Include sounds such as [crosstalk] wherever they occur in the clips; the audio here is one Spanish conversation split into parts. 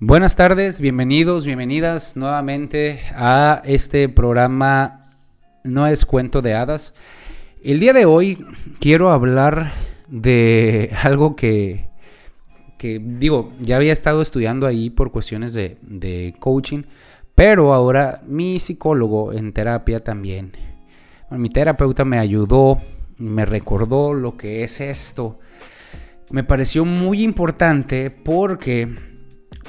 Buenas tardes, bienvenidos, bienvenidas nuevamente a este programa No es cuento de hadas. El día de hoy quiero hablar de algo que, que digo, ya había estado estudiando ahí por cuestiones de, de coaching, pero ahora mi psicólogo en terapia también, mi terapeuta me ayudó, me recordó lo que es esto. Me pareció muy importante porque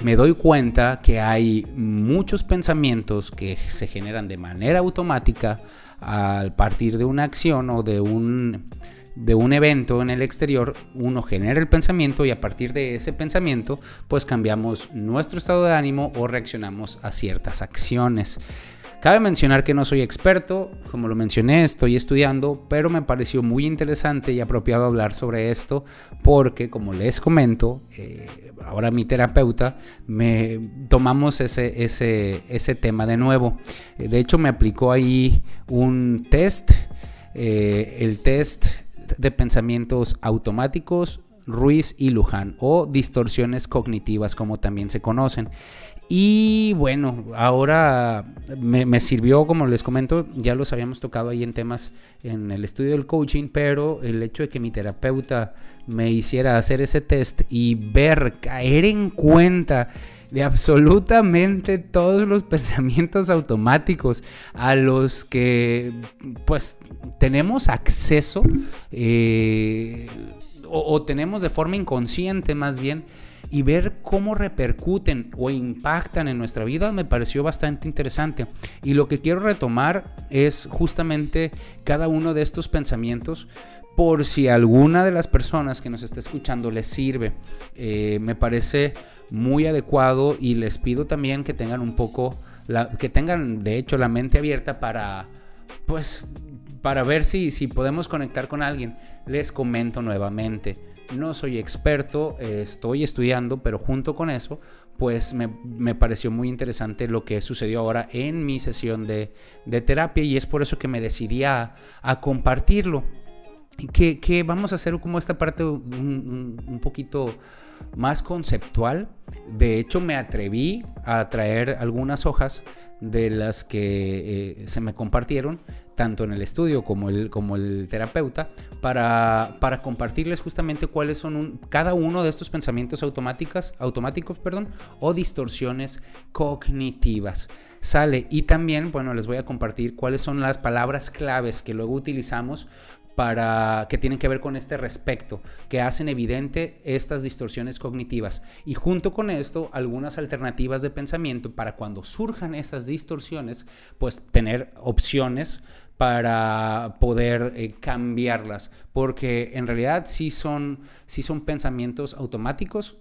me doy cuenta que hay muchos pensamientos que se generan de manera automática al partir de una acción o de un, de un evento en el exterior, uno genera el pensamiento y a partir de ese pensamiento pues cambiamos nuestro estado de ánimo o reaccionamos a ciertas acciones. Cabe mencionar que no soy experto, como lo mencioné, estoy estudiando, pero me pareció muy interesante y apropiado hablar sobre esto porque, como les comento, eh, ahora mi terapeuta, me tomamos ese, ese, ese tema de nuevo. Eh, de hecho, me aplicó ahí un test, eh, el test de pensamientos automáticos Ruiz y Luján o distorsiones cognitivas como también se conocen. Y bueno, ahora me, sirvió, como les comento, ya los habíamos tocado ahí en temas en el estudio del coaching, pero el hecho de que mi terapeuta me hiciera hacer ese test y ver, caer en cuenta de absolutamente todos los [laughs] pensamientos automáticos a los que pues tenemos acceso eh, o tenemos de forma inconsciente más bien y ver cómo repercuten o impactan en nuestra vida me pareció bastante interesante. Y lo que quiero retomar es justamente cada uno de estos pensamientos por si alguna de las personas que nos está escuchando les sirve. Eh, me parece muy adecuado y les pido también que tengan un poco, que tengan de hecho la mente abierta para, pues, para ver si, si podemos conectar con alguien. Les comento nuevamente no soy experto, estoy estudiando, pero junto con eso, pues me, pareció muy interesante lo que sucedió ahora en mi sesión de, terapia y es por eso que me decidí a, compartirlo. Que, vamos a hacer como esta parte un poquito más conceptual. De hecho, me atreví a traer algunas hojas de las que eh, se me compartieron, tanto en el estudio como el, como el terapeuta, para, para compartirles justamente cuáles son cada uno de estos pensamientos automáticos, automáticos perdón, o distorsiones cognitivas. Sale y también, bueno, les voy a compartir cuáles son las palabras claves que luego utilizamos para que tienen que ver con este respecto, que hacen evidente estas distorsiones cognitivas. Y junto con esto algunas alternativas de pensamiento para cuando surjan esas distorsiones, pues tener opciones para poder eh, cambiarlas, porque en realidad sí son, sí son pensamientos automáticos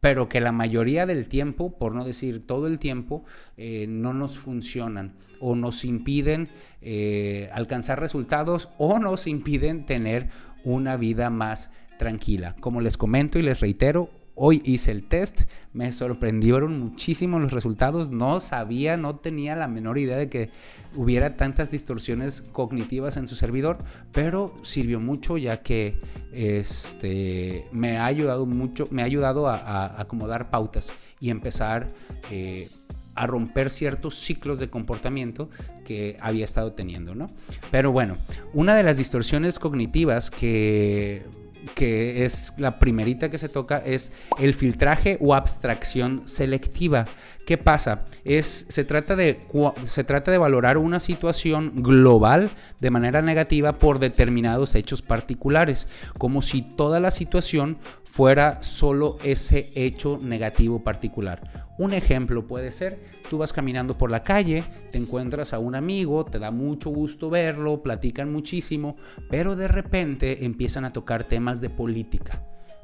pero que la mayoría del tiempo, por no decir todo el tiempo, eh, no nos funcionan o nos impiden eh, alcanzar resultados o nos impiden tener una vida más tranquila. Como les comento y les reitero, Hoy hice el test, me sorprendieron muchísimo los resultados, no sabía, no tenía la menor idea de que hubiera tantas distorsiones cognitivas en su servidor, pero sirvió mucho ya que este, me ha ayudado mucho, me ha ayudado a, acomodar pautas y empezar eh, a romper ciertos ciclos de comportamiento que había estado teniendo, ¿no? Pero bueno, una de las distorsiones cognitivas que que es la primerita que se toca, es el filtraje o abstracción selectiva. ¿Qué pasa? Es, se, trata de, se trata de valorar una situación global de manera negativa por determinados hechos particulares, como si toda la situación fuera solo ese hecho negativo particular. Un ejemplo puede ser, tú vas caminando por la calle, te encuentras a un amigo, te da mucho gusto verlo, platican muchísimo, pero de repente empiezan a tocar temas de política,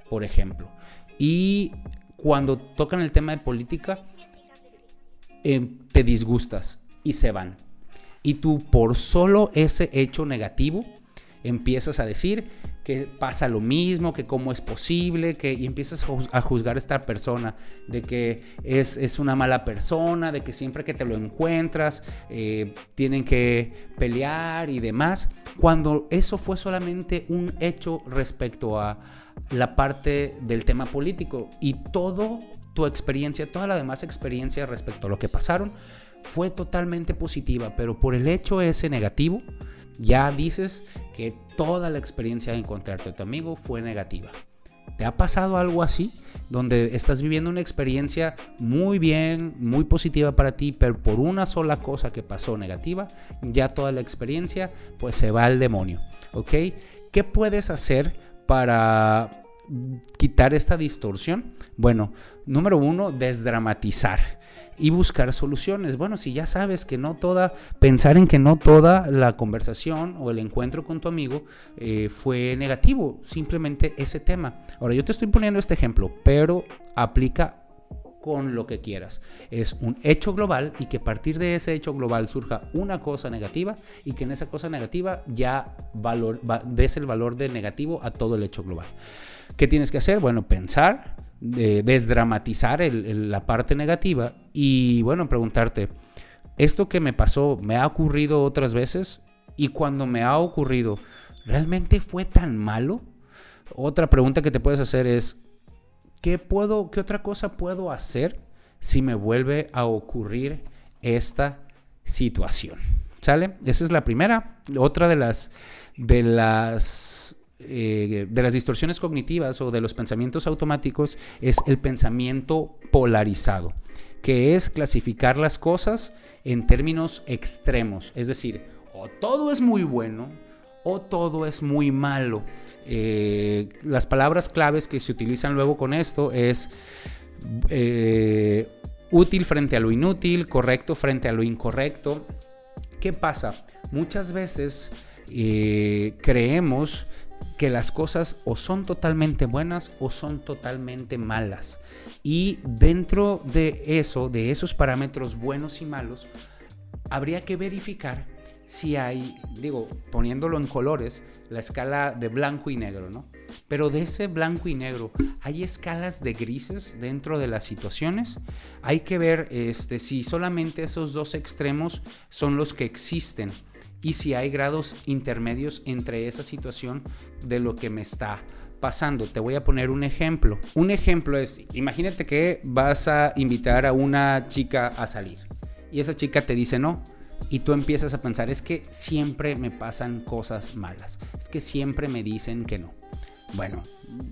por ejemplo. Y cuando tocan el tema de política, em, te disgustas y se van. Y tú por solo ese hecho negativo empiezas a decir que pasa lo mismo, que cómo es posible, que y empiezas a juzgar a esta persona, de que es, es una mala persona, de que siempre que te lo encuentras eh, tienen que pelear y demás, cuando eso fue solamente un hecho respecto a la parte del tema político y todo tu experiencia, toda la demás experiencia respecto a lo que pasaron fue totalmente positiva, pero por el hecho ese negativo, ya dices que toda la experiencia de encontrarte a tu amigo fue negativa. ¿Te ha pasado algo así? Donde estás viviendo una experiencia muy bien, muy positiva para ti, pero por una sola cosa que pasó negativa, ya toda la experiencia pues se va al demonio. ¿Ok? ¿Qué puedes hacer para quitar esta distorsión? Bueno, número uno, desdramatizar y buscar soluciones. Bueno, si ya sabes que no toda, pensar en que no toda la conversación o el encuentro con tu amigo eh, fue negativo, simplemente ese tema. Ahora, yo te estoy poniendo este ejemplo, pero aplica con lo que quieras. Es un hecho global y que a partir de ese hecho global surja una cosa negativa y que en esa cosa negativa ya des el valor de negativo a todo el hecho global. ¿Qué tienes que hacer? Bueno, pensar, desdramatizar la parte negativa y bueno, preguntarte, ¿esto que me pasó me ha ocurrido otras veces? Y cuando me ha ocurrido, ¿realmente fue tan malo? Otra pregunta que te puedes hacer es, ¿qué, puedo, qué otra cosa puedo hacer si me vuelve a ocurrir esta situación? ¿Sale? Esa es la primera. Otra de las, de las eh, de las distorsiones cognitivas o de los pensamientos automáticos es el pensamiento polarizado, que es clasificar las cosas en términos extremos, es decir, o todo es muy bueno o todo es muy malo. Eh, las palabras claves que se utilizan luego con esto es eh, útil frente a lo inútil, correcto frente a lo incorrecto. ¿Qué pasa? Muchas veces creemos que las cosas o son totalmente buenas o son totalmente malas. Y dentro de eso, de esos parámetros buenos y malos, habría que verificar si hay, digo, poniéndolo en colores, la escala de blanco y negro, ¿no? Pero de ese blanco y negro, ¿hay escalas de grises dentro de las situaciones? Hay que ver este, si solamente esos dos extremos son los que existen y si hay grados intermedios entre esa situación de lo que me está pasando. Te voy a poner un ejemplo. Un ejemplo es, imagínate que vas a invitar a una chica a salir y esa chica te dice no. Y tú empiezas a pensar, es que siempre me pasan cosas malas, es que siempre me dicen que no. Bueno,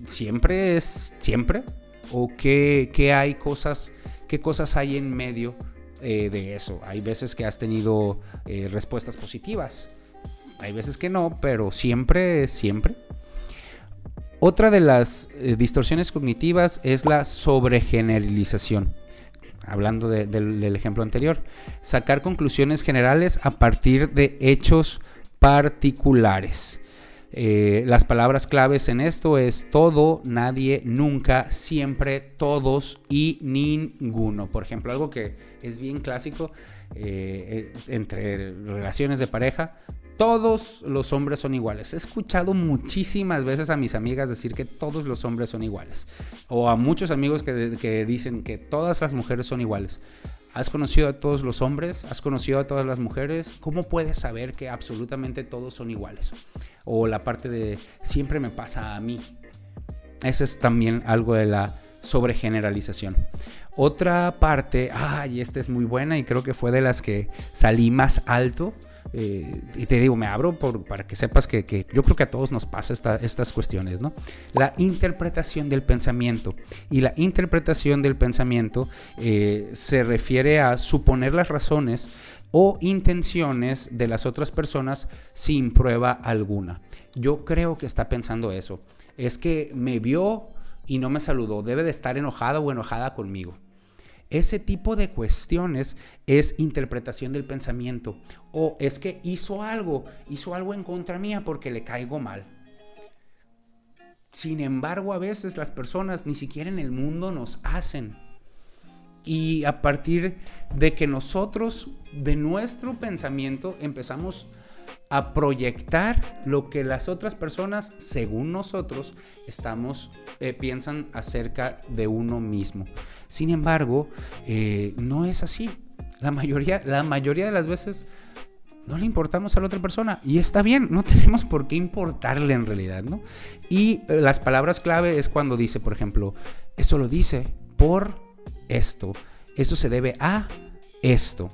¿siempre es siempre? ¿O qué, qué hay cosas, qué cosas hay en medio eh, de eso. Hay veces que has tenido eh, respuestas positivas, hay veces que no, pero siempre es siempre. Otra de las eh, distorsiones cognitivas es la sobregeneralización. Hablando del ejemplo anterior, sacar conclusiones generales a partir de hechos particulares. Eh, las palabras claves en esto es todo, nadie, nunca, siempre, todos y ninguno. Por ejemplo, algo que es bien clásico eh, eh, entre relaciones de pareja, todos los hombres son iguales. He escuchado muchísimas veces a mis amigas decir que todos los hombres son iguales. O a muchos amigos que, dicen que todas las mujeres son iguales. ¿Has conocido a todos los hombres? ¿Has conocido a todas las mujeres? ¿Cómo puedes saber que absolutamente todos son iguales? O la parte de siempre me pasa a mí. Eso es también algo de la sobregeneralización. Otra parte, ay, esta es muy buena y creo que fue de las que salí más alto eh, y te digo, me abro para que sepas que, yo creo que a todos nos pasa estas cuestiones, ¿no? La interpretación del pensamiento. Y la interpretación del pensamiento eh, se refiere a suponer las razones o intenciones de las otras personas sin prueba alguna. Yo creo que está pensando eso. Es que me vio y no me saludó. Debe de estar enojada o enojada conmigo. Ese tipo de cuestiones es interpretación del pensamiento. O es que hizo algo, hizo algo en contra mía porque le caigo mal. Sin embargo, a veces las personas ni siquiera en el mundo nos hacen. Y a partir de que nosotros, de nuestro pensamiento, empezamos a proyectar lo que las otras personas, según nosotros, estamos, eh, piensan acerca de uno mismo. Sin embargo, eh, no es así. La mayoría, la mayoría de las veces no le importamos a la otra persona y está bien, no tenemos por qué importarle en realidad, ¿no? Y las palabras clave es cuando dice, por ejemplo, eso lo dice por esto, eso se debe a esto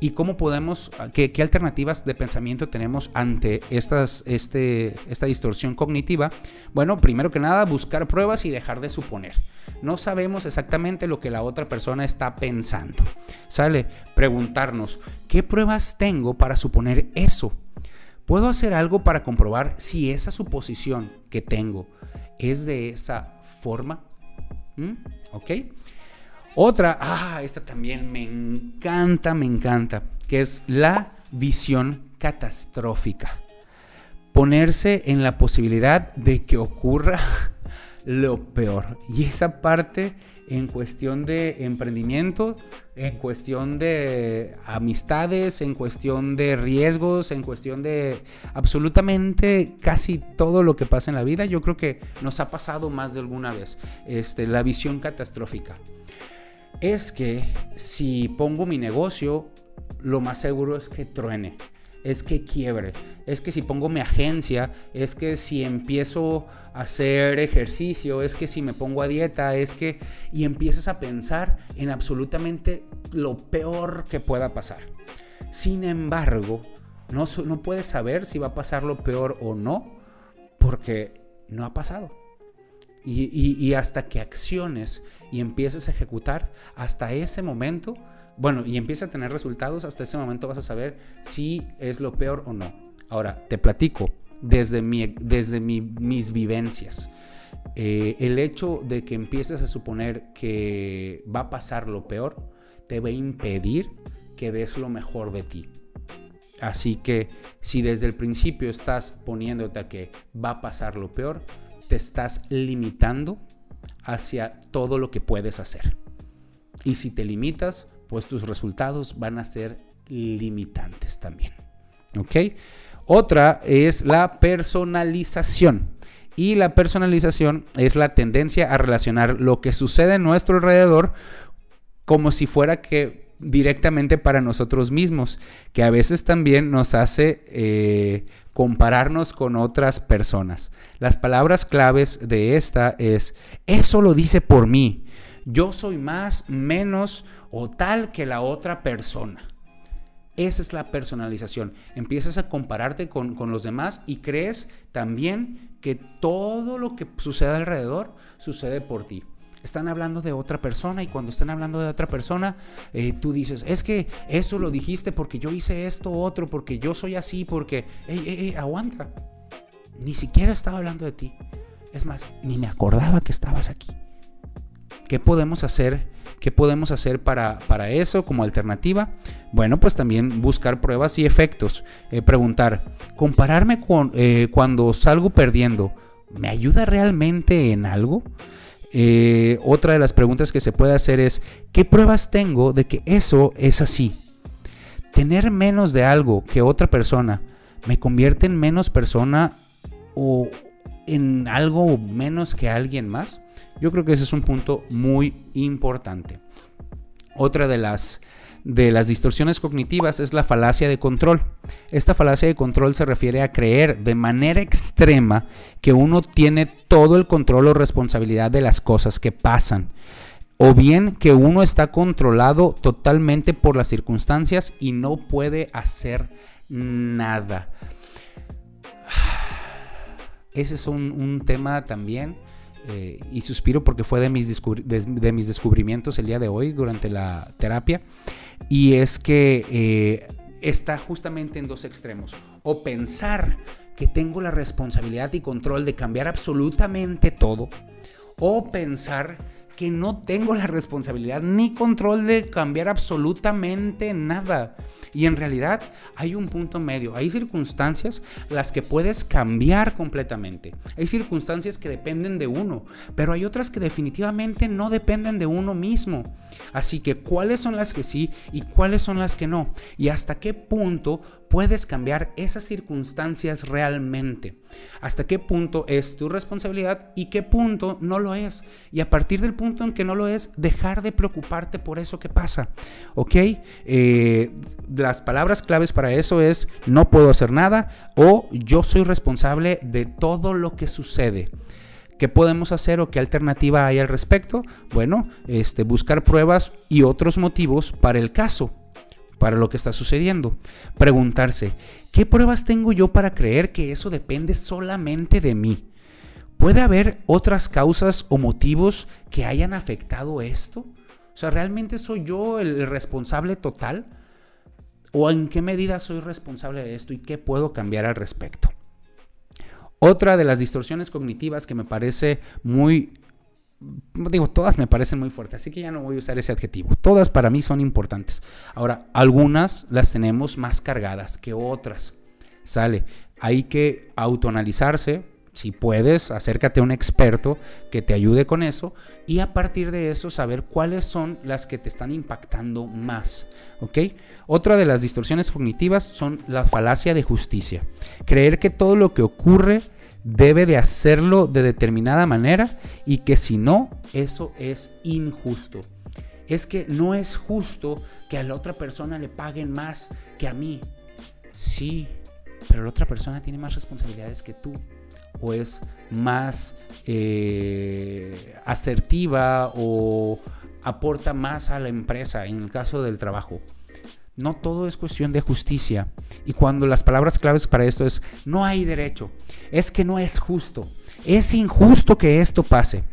y cómo podemos, qué, alternativas de pensamiento tenemos ante estas, este, esta distorsión cognitiva. Bueno, primero que nada, buscar pruebas y dejar de suponer. No sabemos exactamente lo que la otra persona está pensando. Sale, preguntarnos, ¿qué pruebas tengo para suponer eso? ¿Puedo hacer algo para comprobar si esa suposición que tengo es de esa forma? ¿Mm? ¿Ok? Otra, ah, esta también me encanta, me encanta, que es la visión catastrófica. Ponerse en la posibilidad de que ocurra [laughs] lo peor. Y esa parte en cuestión de emprendimiento, en cuestión de amistades, en cuestión de riesgos, en cuestión de absolutamente casi todo lo que pasa en la vida, yo creo que nos ha pasado más de alguna vez, este, la visión catastrófica es que si pongo mi negocio, lo más seguro es que truene, es que quiebre, es que si pongo mi agencia, es que si empiezo a hacer ejercicio, es que si me pongo a dieta, es que... Y empiezas a pensar en absolutamente lo peor que pueda pasar. Sin embargo, no, no puedes saber si va a pasar lo peor o no, porque no ha pasado. Y, hasta que acciones y empieces a ejecutar, hasta ese momento, bueno, y empieces a tener resultados, hasta ese momento vas a saber si es lo peor o no. Ahora, te platico desde, mi, desde mis vivencias. Eh, el hecho de que empieces a suponer que va a pasar lo peor, te va a impedir que des lo mejor de ti. Así que si desde el principio estás poniéndote a que va a pasar lo peor, te estás limitando hacia todo lo que puedes hacer. Y si te limitas, pues tus resultados van a ser limitantes también. Otra es la personalización. Y la personalización es la tendencia a relacionar lo que sucede en nuestro alrededor como si fuera que directamente para nosotros mismos, que a veces también nos hace eh, compararnos con otras personas. Las palabras claves de esta es, eso lo dice por mí, yo soy más, menos o tal que la otra persona. Esa es la personalización. Empiezas a compararte con, con, los demás y crees también que todo lo que sucede alrededor sucede por ti están hablando de otra persona y cuando están hablando de otra persona, eh, tú dices, es que eso lo dijiste porque yo hice esto otro, porque yo soy así, porque, ey, ey, ey, aguanta. Ni siquiera estaba hablando de ti. Es más, ni me acordaba que estabas aquí. ¿Qué podemos hacer? ¿Qué podemos hacer para, para eso como alternativa? Bueno, pues también buscar pruebas y efectos. Eh, preguntar, compararme con eh, cuando salgo perdiendo, ¿me ayuda realmente en algo? Eh, otra de las preguntas que se puede hacer es, ¿qué pruebas tengo de que eso es así? Tener menos de algo que otra persona me convierte en menos persona o en algo menos que alguien más. Yo creo que ese es un punto muy importante. Otra de las de las distorsiones cognitivas es la falacia de control. Esta falacia de control se refiere a creer de manera extrema que uno tiene todo el control o responsabilidad de las cosas que pasan. O bien que uno está controlado totalmente por las circunstancias y no puede hacer nada. [sighs] Ese es un, tema también eh, y suspiro porque fue de mis, de mis descubrimientos el día de hoy durante la terapia y es que eh, está justamente en dos extremos. O pensar que tengo la responsabilidad y control de cambiar absolutamente todo, o pensar que no tengo la responsabilidad ni control de cambiar absolutamente nada. Y en realidad hay un punto medio. Hay circunstancias las que puedes cambiar completamente. Hay circunstancias que dependen de uno, pero hay otras que definitivamente no dependen de uno mismo. Así que cuáles son las que sí y cuáles son las que no. Y hasta qué punto puedes cambiar esas circunstancias realmente. Hasta qué punto es tu responsabilidad y qué punto no lo es. Y a partir del punto en que no lo es, dejar de preocuparte por eso que pasa. ¿Ok? Eh, las palabras claves para eso es no puedo hacer nada o yo soy responsable de todo lo que sucede. ¿Qué podemos hacer o qué alternativa hay al respecto? Bueno, este, buscar pruebas y otros motivos para el caso para lo que está sucediendo. Preguntarse, ¿qué pruebas tengo yo para creer que eso depende solamente de mí? ¿Puede haber otras causas o motivos que hayan afectado esto? O sea, ¿realmente soy yo el responsable total? ¿O en qué medida soy responsable de esto y qué puedo cambiar al respecto? Otra de las distorsiones cognitivas que me parece muy digo, todas me parecen muy fuertes, así que ya no voy a usar ese adjetivo. Todas para mí son importantes. Ahora, algunas las tenemos más cargadas que otras. Sale, hay que autoanalizarse. Si puedes, acércate a un experto que te ayude con eso y a partir de eso saber cuáles son las que te están impactando más. ¿Ok? Otra de las distorsiones cognitivas son la falacia de justicia. Creer que todo lo que ocurre debe de hacerlo de determinada manera y que si no, eso es injusto. Es que no es justo que a la otra persona le paguen más que a mí. Sí, pero la otra persona tiene más responsabilidades que tú o es más eh, asertiva o aporta más a la empresa en el caso del trabajo. No todo es cuestión de justicia. Y cuando las palabras claves para esto es no hay derecho, es que no es justo, es injusto que esto pase.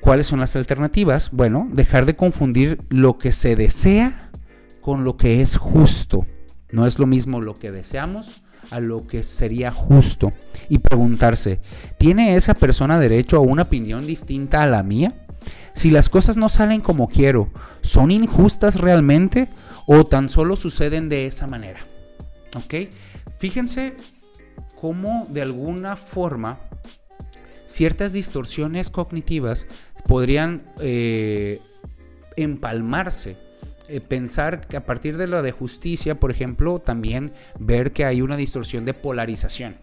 ¿Cuáles son las alternativas? Bueno, dejar de confundir lo que se desea con lo que es justo. No es lo mismo lo que deseamos a lo que sería justo. Y preguntarse, ¿tiene esa persona derecho a una opinión distinta a la mía? Si las cosas no salen como quiero, ¿son injustas realmente o tan solo suceden de esa manera. ¿Ok? Fíjense cómo de alguna forma ciertas distorsiones cognitivas podrían eh, empalmarse. Eh, pensar que a partir de lo de justicia, por ejemplo, también ver que hay una distorsión de polarización.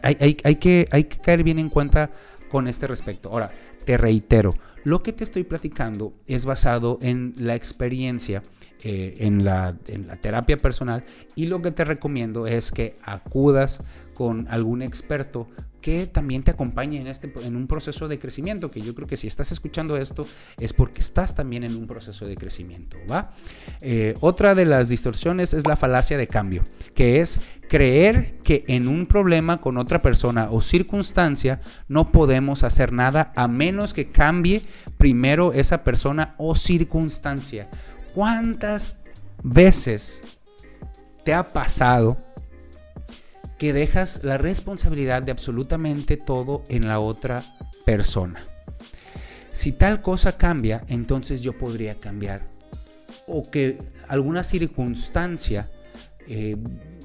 hay, que, hay que caer bien en cuenta con este respecto. Ahora, te reitero, lo que te estoy platicando es basado en la experiencia eh, en, la, en la terapia personal y lo que te recomiendo es que acudas con algún experto que también te acompañe en, este, en un proceso de crecimiento, que yo creo que si estás escuchando esto es porque estás también en un proceso de crecimiento, ¿va? Eh, otra de las distorsiones es la falacia de cambio, que es creer que en un problema con otra persona o circunstancia no podemos hacer nada a menos que cambie primero esa persona o circunstancia. ¿Cuántas veces te ha pasado que dejas la responsabilidad de absolutamente todo en la otra persona? Si tal cosa cambia, entonces yo podría cambiar. O que alguna circunstancia eh,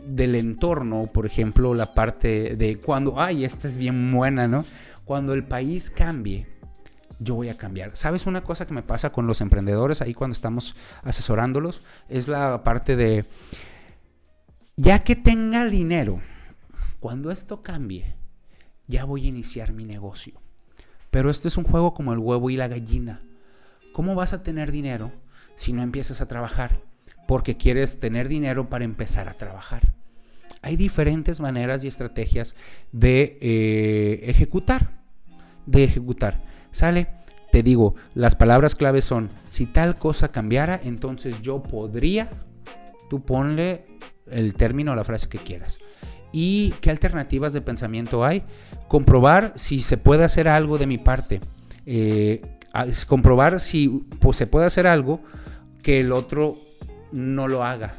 del entorno, por ejemplo, la parte de cuando, ay, esta es bien buena, ¿no? Cuando el país cambie, yo voy a cambiar. ¿Sabes una cosa que me pasa con los emprendedores ahí cuando estamos asesorándolos? Es la parte de, ya que tenga dinero, cuando esto cambie, ya voy a iniciar mi negocio. Pero este es un juego como el huevo y la gallina. ¿Cómo vas a tener dinero si no empiezas a trabajar? Porque quieres tener dinero para empezar a trabajar. Hay diferentes maneras y estrategias de eh, ejecutar. De ejecutar. ¿Sale? Te digo, las palabras claves son, si tal cosa cambiara, entonces yo podría, tú ponle el término o la frase que quieras. ¿Y qué alternativas de pensamiento hay? Comprobar si se puede hacer algo de mi parte. Eh, comprobar si pues, se puede hacer algo que el otro no lo haga.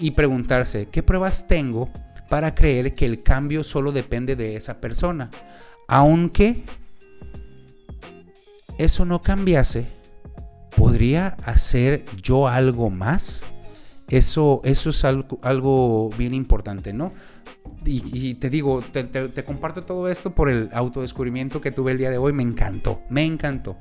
Y preguntarse, ¿qué pruebas tengo para creer que el cambio solo depende de esa persona? Aunque eso no cambiase, ¿podría hacer yo algo más? Eso, eso es algo, bien importante, ¿no? Y, te digo, te, comparto todo esto por el autodescubrimiento que tuve el día de hoy. Me encantó, me encantó.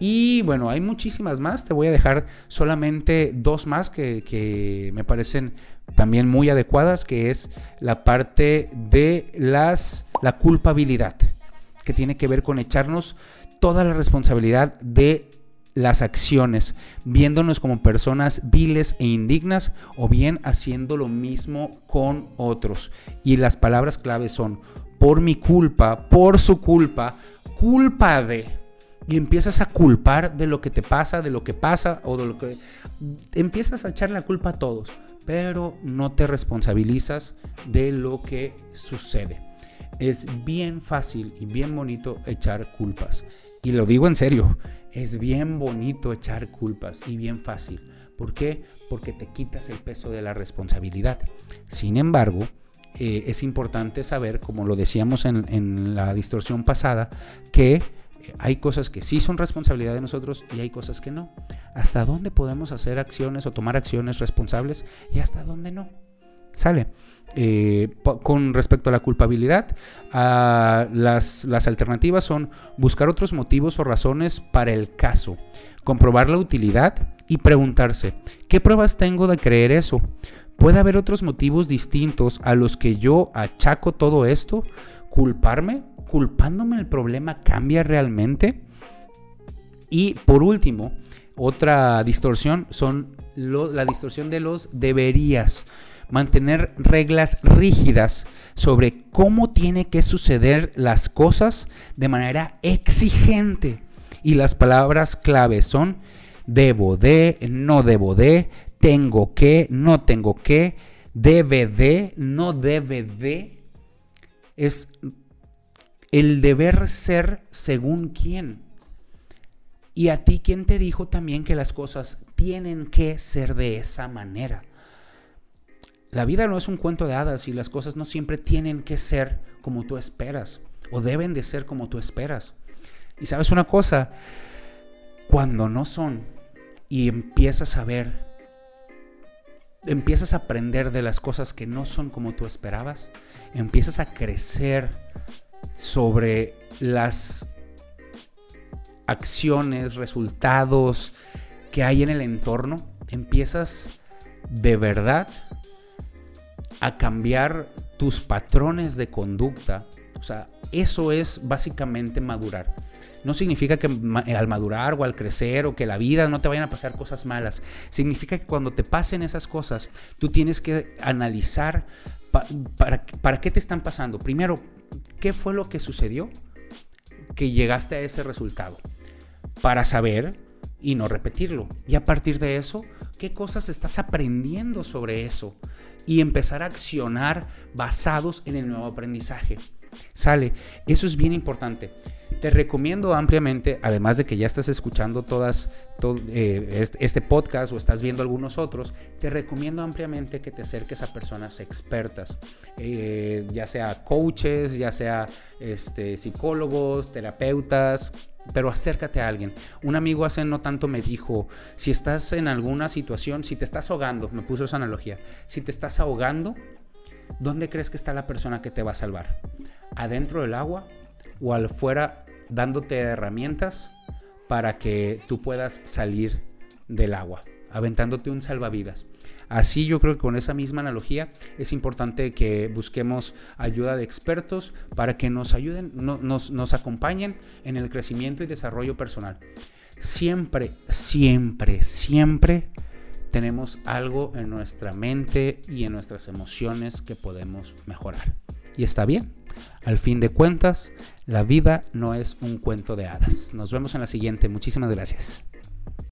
Y bueno, hay muchísimas más. Te voy a dejar solamente dos más que, que me parecen también muy adecuadas, que es la parte de las, la culpabilidad, que tiene que ver con echarnos toda la responsabilidad de las acciones, viéndonos como personas viles e indignas o bien haciendo lo mismo con otros. Y las palabras claves son por mi culpa, por su culpa, culpa de. Y empiezas a culpar de lo que te pasa, de lo que pasa o de lo que... Empiezas a echar la culpa a todos, pero no te responsabilizas de lo que sucede. Es bien fácil y bien bonito echar culpas. Y lo digo en serio, es bien bonito echar culpas y bien fácil. ¿Por qué? Porque te quitas el peso de la responsabilidad. Sin embargo, eh, es importante saber, como lo decíamos en, la distorsión pasada, que eh, hay cosas que sí son responsabilidad de nosotros y hay cosas que no. ¿Hasta dónde podemos hacer acciones o tomar acciones responsables y hasta dónde no? Sale. Eh, con respecto a la culpabilidad, las, las alternativas son buscar otros motivos o razones para el caso, comprobar la utilidad y preguntarse, ¿qué pruebas tengo de creer eso? ¿Puede haber otros motivos distintos a los que yo achaco todo esto? ¿Culparme? ¿Culpándome el problema cambia realmente? Y por último, otra distorsión son la distorsión de los deberías. Mantener reglas rígidas sobre cómo tiene que suceder las cosas de manera exigente. Y las palabras claves son debo de, no debo de, tengo que, no tengo que, debe de, no debe de, es el deber ser según quién. Y a ti, ¿quién te dijo también que las cosas tienen que ser de esa manera? La vida no es un cuento de hadas y las cosas no siempre tienen que ser como tú esperas o deben de ser como tú esperas. Y sabes una cosa, cuando no son y empiezas a ver empiezas a aprender de las cosas que no son como tú esperabas, empiezas a crecer sobre las acciones, resultados que hay en el entorno, empiezas de verdad a cambiar tus patrones de conducta. O sea, eso es básicamente madurar no significa que al madurar o al crecer o que la vida no te vayan a pasar cosas malas. Significa que cuando te pasen esas cosas, tú tienes que analizar para, qué te están pasando. Primero, ¿qué fue lo que sucedió que llegaste a ese resultado? Para saber y no repetirlo. Y a partir de eso, ¿qué cosas estás aprendiendo sobre eso? Y empezar a accionar basados en el nuevo aprendizaje. Sale, eso es bien importante. Te recomiendo ampliamente, además de que ya estás escuchando todas eh, este podcast o estás viendo algunos otros, te recomiendo ampliamente que te acerques a personas expertas, eh, ya sea coaches, ya sea este, psicólogos, terapeutas, pero acércate a alguien. Un amigo hace no tanto me dijo, si estás en alguna situación, si te estás ahogando, me puso esa analogía, si te estás ahogando, ¿dónde crees que está la persona que te va a salvar? ¿Adentro del agua o al fuera dándote herramientas para que tú puedas salir del agua, aventándote un salvavidas. Así yo creo que con esa misma analogía es importante que busquemos ayuda de expertos para que nos ayuden, nos, acompañen en el crecimiento y desarrollo personal. Siempre, siempre, siempre tenemos algo en nuestra mente y en nuestras emociones que podemos mejorar. Y está bien. Al fin de cuentas, la vida no es un cuento de hadas. Nos vemos en la siguiente. Muchísimas gracias.